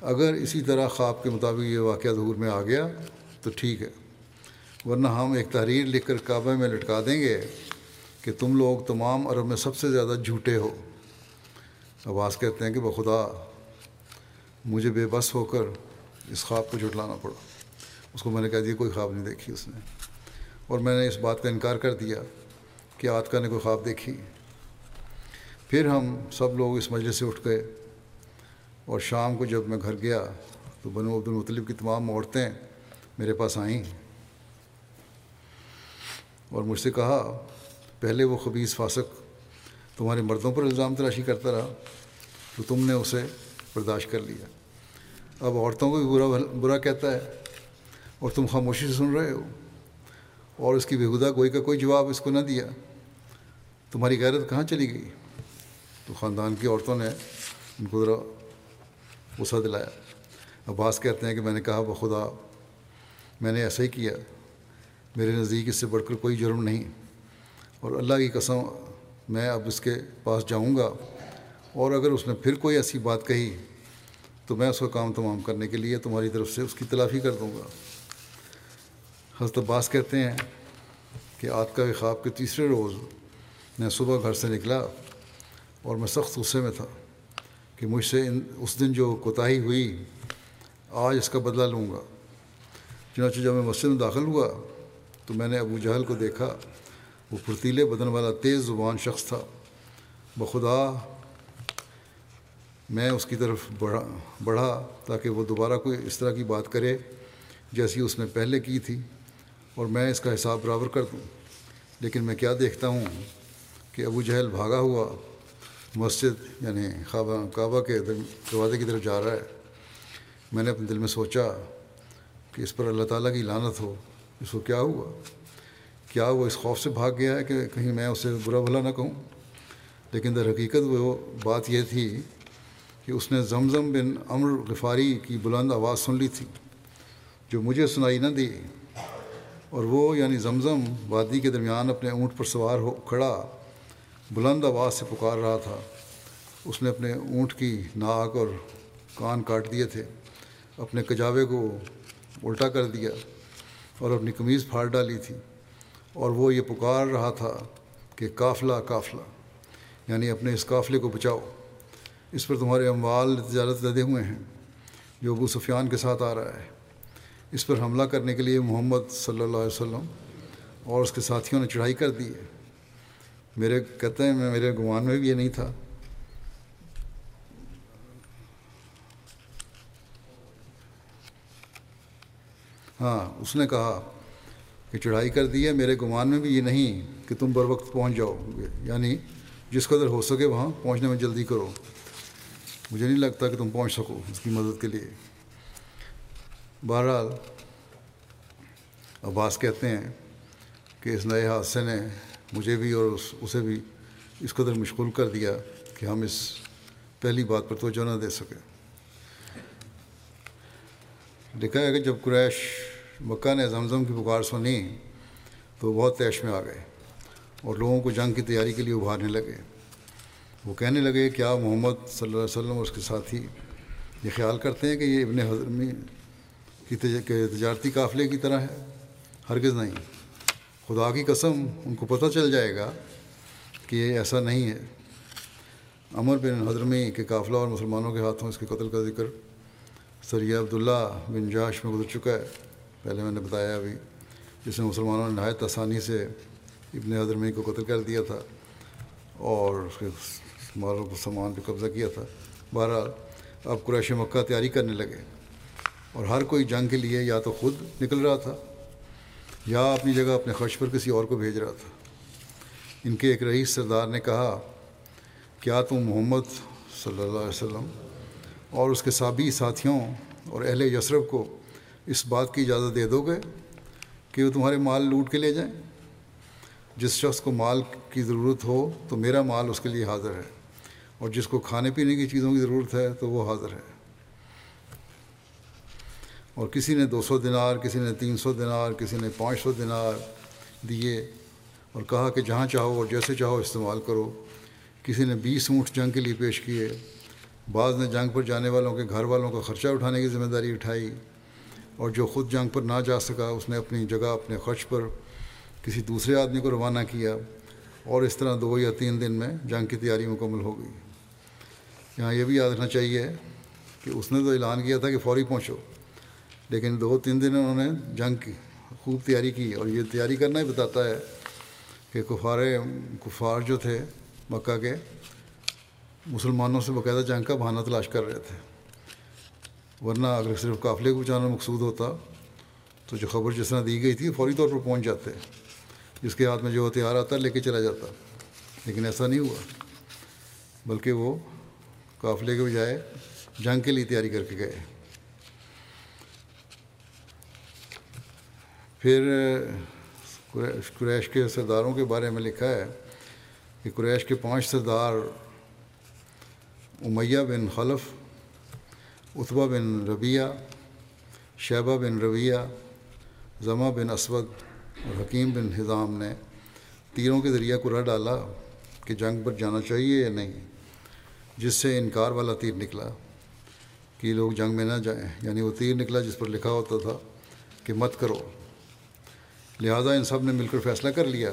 اگر اسی طرح خواب کے مطابق یہ واقعہ ظہور میں آ گیا تو ٹھیک ہے۔ ورنہ ہم ایک تحریر لکھ کر کعبہ میں لٹکا دیں گے کہ تم لوگ تمام عرب میں سب سے زیادہ جھوٹے ہو۔ عباس کہتے ہیں کہ بخدا، مجھے بے بس ہو کر اس خواب کو جھٹلانا پڑا۔ اس کو میں نے کہہ دیا، کوئی خواب نہیں دیکھی اس نے۔ اور میں نے اس بات کا انکار کر دیا کہ آتکا نے کوئی خواب دیکھی۔ پھر ہم سب لوگ اس مجلس سے اٹھ گئے۔ اور شام کو جب میں گھر گیا تو بنو عبد المطلب کی تمام عورتیں میرے پاس آئیں۔ اور مجھ سے کہا، پہلے وہ خبیص فاسق تمہارے مردوں پر الزام تراشی کرتا رہا تو تم نے اسے برداشت کر لیا۔ اب عورتوں کو بھی برا برا کہتا ہے اور تم خاموشی سے سن رہے ہو اور اس کی بےحدہ کوئی کا کوئی جواب اس کو نہ دیا۔ تمہاری غیرت کہاں چلی گئی؟ تو خاندان کی عورتوں نے ان کو ذرا غصہ دلایا۔ عباس کہتے ہیں کہ میں نے کہا، بخدا، میں نے ایسا ہی کیا۔ میرے نزدیک اس سے بڑھ کر کوئی جرم نہیں۔ اور اللہ کی قسم میں اب اس کے پاس جاؤں گا۔ اور اگر اس نے پھر کوئی ایسی بات کہی تو میں اس کا کام تمام کرنے کے لیے تمہاری طرف سے اس کی تلافی کر دوں گا۔ حضرت عباس کہتے ہیں کہ آت کا خواب کے تیسرے روز میں صبح گھر سے نکلا اور میں سخت غصے میں تھا کہ مجھ سے ان اس دن جو کوتاہی ہوئی، آج اس کا بدلہ لوں گا۔ چنانچہ جب میں مسجد میں داخل ہوا تو میں نے ابو جہل کو دیکھا، وہ پھرتیلے بدن والا تیز زبان شخص تھا۔ بخدا، میں اس کی طرف بڑھا بڑھا تاکہ وہ دوبارہ کوئی اس طرح کی بات کرے جیسی اس نے پہلے کی تھی اور میں اس کا حساب برابر کر دوں۔ لیکن میں کیا دیکھتا ہوں کہ ابو جہل بھاگا ہوا مسجد یعنی خوابہ کعبہ کے دروازے کی طرف جا رہا ہے۔ میں نے اپنے دل میں سوچا کہ اس پر اللہ تعالیٰ کی لانت ہو۔ اس کو کیا ہوا؟ کیا وہ اس خوف سے بھاگ گیا ہے کہ کہیں میں اسے برا بھلا نہ کہوں؟ لیکن در حقیقت وہ بات یہ تھی کہ اس نے زمزم بن امر غفاری کی بلند آواز سن لی تھی، جو مجھے سنائی نہ دی۔ اور وہ یعنی زمزم وادی کے درمیان اپنے اونٹ پر سوار ہو کھڑا بلند آواز سے پکار رہا تھا۔ اس نے اپنے اونٹ کی ناک اور کان کاٹ دیے تھے، اپنے کجاوے کو الٹا کر دیا۔ اور اپنی قمیض پھاڑ ڈالی تھی اور وہ یہ پکار رہا تھا کہ قافلہ قافلہ یعنی اپنے اس قافلے کو بچاؤ۔ اس پر تمہارے اموال تجارت لدے ہوئے ہیں، جو ابو سفیان کے ساتھ آ رہا ہے۔ اس پر حملہ کرنے کے لیے محمد صلی اللہ علیہ وسلم اور اس کے ساتھیوں نے چڑھائی کر دی ہے۔ میرے کہتے ہیں، میں میرے گمان میں بھی یہ نہیں تھا ہاں اس نے کہا کہ چڑھائی کر دی ہے، میرے گمان میں بھی یہ نہیں کہ تم بر وقت پہنچ جاؤ گے۔ یعنی جس قدر ہو سکے وہاں پہنچنے میں جلدی کرو۔ مجھے نہیں لگتا کہ تم پہنچ سکو اس کی مدد کے لیے۔ بہرحال، عباس کہتے ہیں کہ اس نئے حادثے نے مجھے بھی اور اسے بھی اس قدر مشغول کر دیا کہ ہم اس پہلی بات پر توجہ نہ دے سکے لکھا ہے کہ جب قریش مکہ نے زمزم کی پکار سنی تو بہت تیش میں آ گئے اور لوگوں کو جنگ کی تیاری کے لیے ابھارنے لگے۔ وہ کہنے لگے، کیا محمد صلی اللہ علیہ وسلم اور اس کے ساتھی یہ خیال کرتے ہیں کہ یہ ابن حضرمی کی تجارتی قافلے کی طرح ہے؟ ہرگز نہیں۔ خدا کی قسم، ان کو پتہ چل جائے گا کہ یہ ایسا نہیں ہے۔ امر بن حضرمی کے قافلہ اور مسلمانوں کے ہاتھوں اس کے قتل کا ذکر سریہ عبداللہ بن جاش میں گزر چکا ہے۔ پہلے میں نے بتایا ابھی، جس میں مسلمانوں نے نہایت آسانی سے ابن حضرمی کو قتل کر دیا تھا اور اس کے مالوں کو سامان پہ قبضہ کیا تھا۔ بہرحال، اب قریش مکہ تیاری کرنے لگے اور ہر کوئی جنگ کے لیے یا تو خود نکل رہا تھا یا اپنی جگہ اپنے خرچ پر کسی اور کو بھیج رہا تھا۔ ان کے ایک رئیس سردار نے کہا، کیا تم محمد صلی اللہ علیہ وسلم اور اس کے سابی ساتھیوں اور اہل یسرف کو اس بات کی اجازت دے دو گے کہ وہ تمہارے مال لوٹ کے لے جائیں۔ جس شخص کو مال کی ضرورت ہو تو میرا مال اس کے لیے حاضر ہے، اور جس کو کھانے پینے کی چیزوں کی ضرورت ہے تو وہ حاضر ہے۔ اور کسی نے دو سو دنار کسی نے تین سو دنار کسی نے پانچ سو دنار دیے اور کہا کہ جہاں چاہو اور جیسے چاہو استعمال کرو۔ کسی نے بیس اونٹ جنگ کے لیے پیش کیے بعض نے جنگ پر جانے والوں کے گھر والوں کا خرچہ اٹھانے کی ذمہ داری اٹھائی اور جو خود جنگ پر نہ جا سکا، اس نے اپنی جگہ، اپنے خرچ پر کسی دوسرے آدمی کو روانہ کیا اور اس طرح دو یا تین دن میں جنگ کی تیاری مکمل ہو گئی۔ یہاں یہ بھی یاد رکھنا چاہیے کہ اس نے تو اعلان کیا تھا کہ فوری پہنچو، لیکن دو تین دن انہوں نے جنگ کی، خوب تیاری کی اور یہ تیاری کرنا ہی بتاتا ہے کہ کفار کفار جو تھے مکہ کے مسلمانوں سے باقاعدہ جنگ کا بہانہ تلاش کر رہے تھے۔ ورنہ اگر صرف قافلے کو بچانا مقصود ہوتا، تو جو خبر جس طرح دی گئی تھی، فوری طور پر پہنچ جاتے، جس کے ہاتھ میں جو ہتھیار آتا، لے کے چلا جاتا۔ لیکن ایسا نہیں ہوا، بلکہ وہ قافلے کے بجائے جنگ کے لیے تیاری کر کے گئے۔ پھر قریش کے سرداروں کے بارے میں لکھا ہے کہ قریش کے پانچ سردار امیہ بن خلف اتبا بن ربیہ شیبہ بن رویہ ضمہ بن اسود اور حکیم بن حضام نے تیروں کے ذریعہ کرا ڈالا کہ جنگ پر جانا چاہیے یا نہیں، جس سے انکار والا تیر نکلا کہ لوگ جنگ میں نہ جائیں۔ یعنی وہ تیر نکلا جس پر لکھا ہوتا تھا کہ مت کرو۔ لہٰذا ان سب نے مل کر فیصلہ کر لیا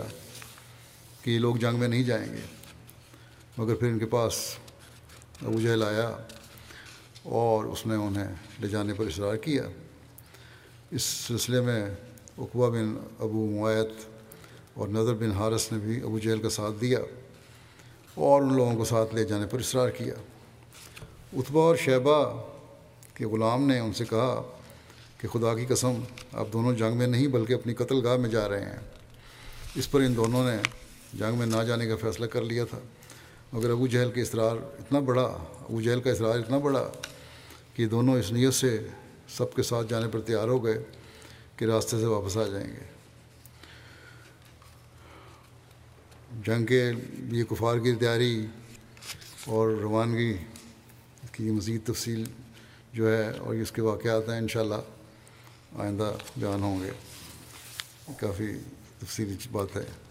کہ یہ لوگ جنگ میں نہیں جائیں گے، مگر پھر ان کے پاس ابو جہل آیا اور اس نے انہیں لے جانے پر اصرار کیا۔ اس سلسلے میں اقبا بن ابو معیت اور نظر بن حارث نے بھی ابو جہل کا ساتھ دیا اور ان لوگوں کو ساتھ لے جانے پر اصرار کیا۔ اتبا اور شیبہ کے غلام نے ان سے کہا کہ خدا کی قسم، آپ دونوں جنگ میں نہیں بلکہ اپنی قتل گاہ میں جا رہے ہیں۔ اس پر ان دونوں نے جنگ میں نہ جانے کا فیصلہ کر لیا تھا۔ مگر ابو جہل کے اصرار اتنا بڑا، ابو جہل کا اصرار اتنا بڑا کہ دونوں اس نیت سے سب کے ساتھ جانے پر تیار ہو گئے کہ راستے سے واپس آ جائیں گے۔ جنگ کے لیے کفار کی تیاری اور روانگی کی مزید تفصیل جو ہے اور اس کے واقعات ہیں انشاءاللہ آئندہ بیان ہوں گے۔ کافی تفصیلی بات ہے۔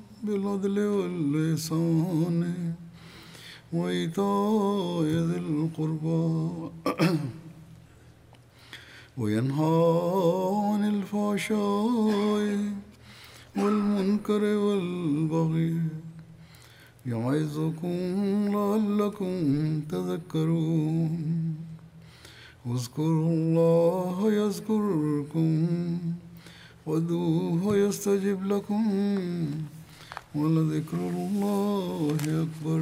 بالعدل واللسان وإيتاء ذي القربى. (clears throat) وينهى عن الفحشاء والمنكر والبغي يعظكم لعلكم تذكرون. واذكروا الله يذكركم وادعوه يستجب لكم. ولذكر الله أكبر.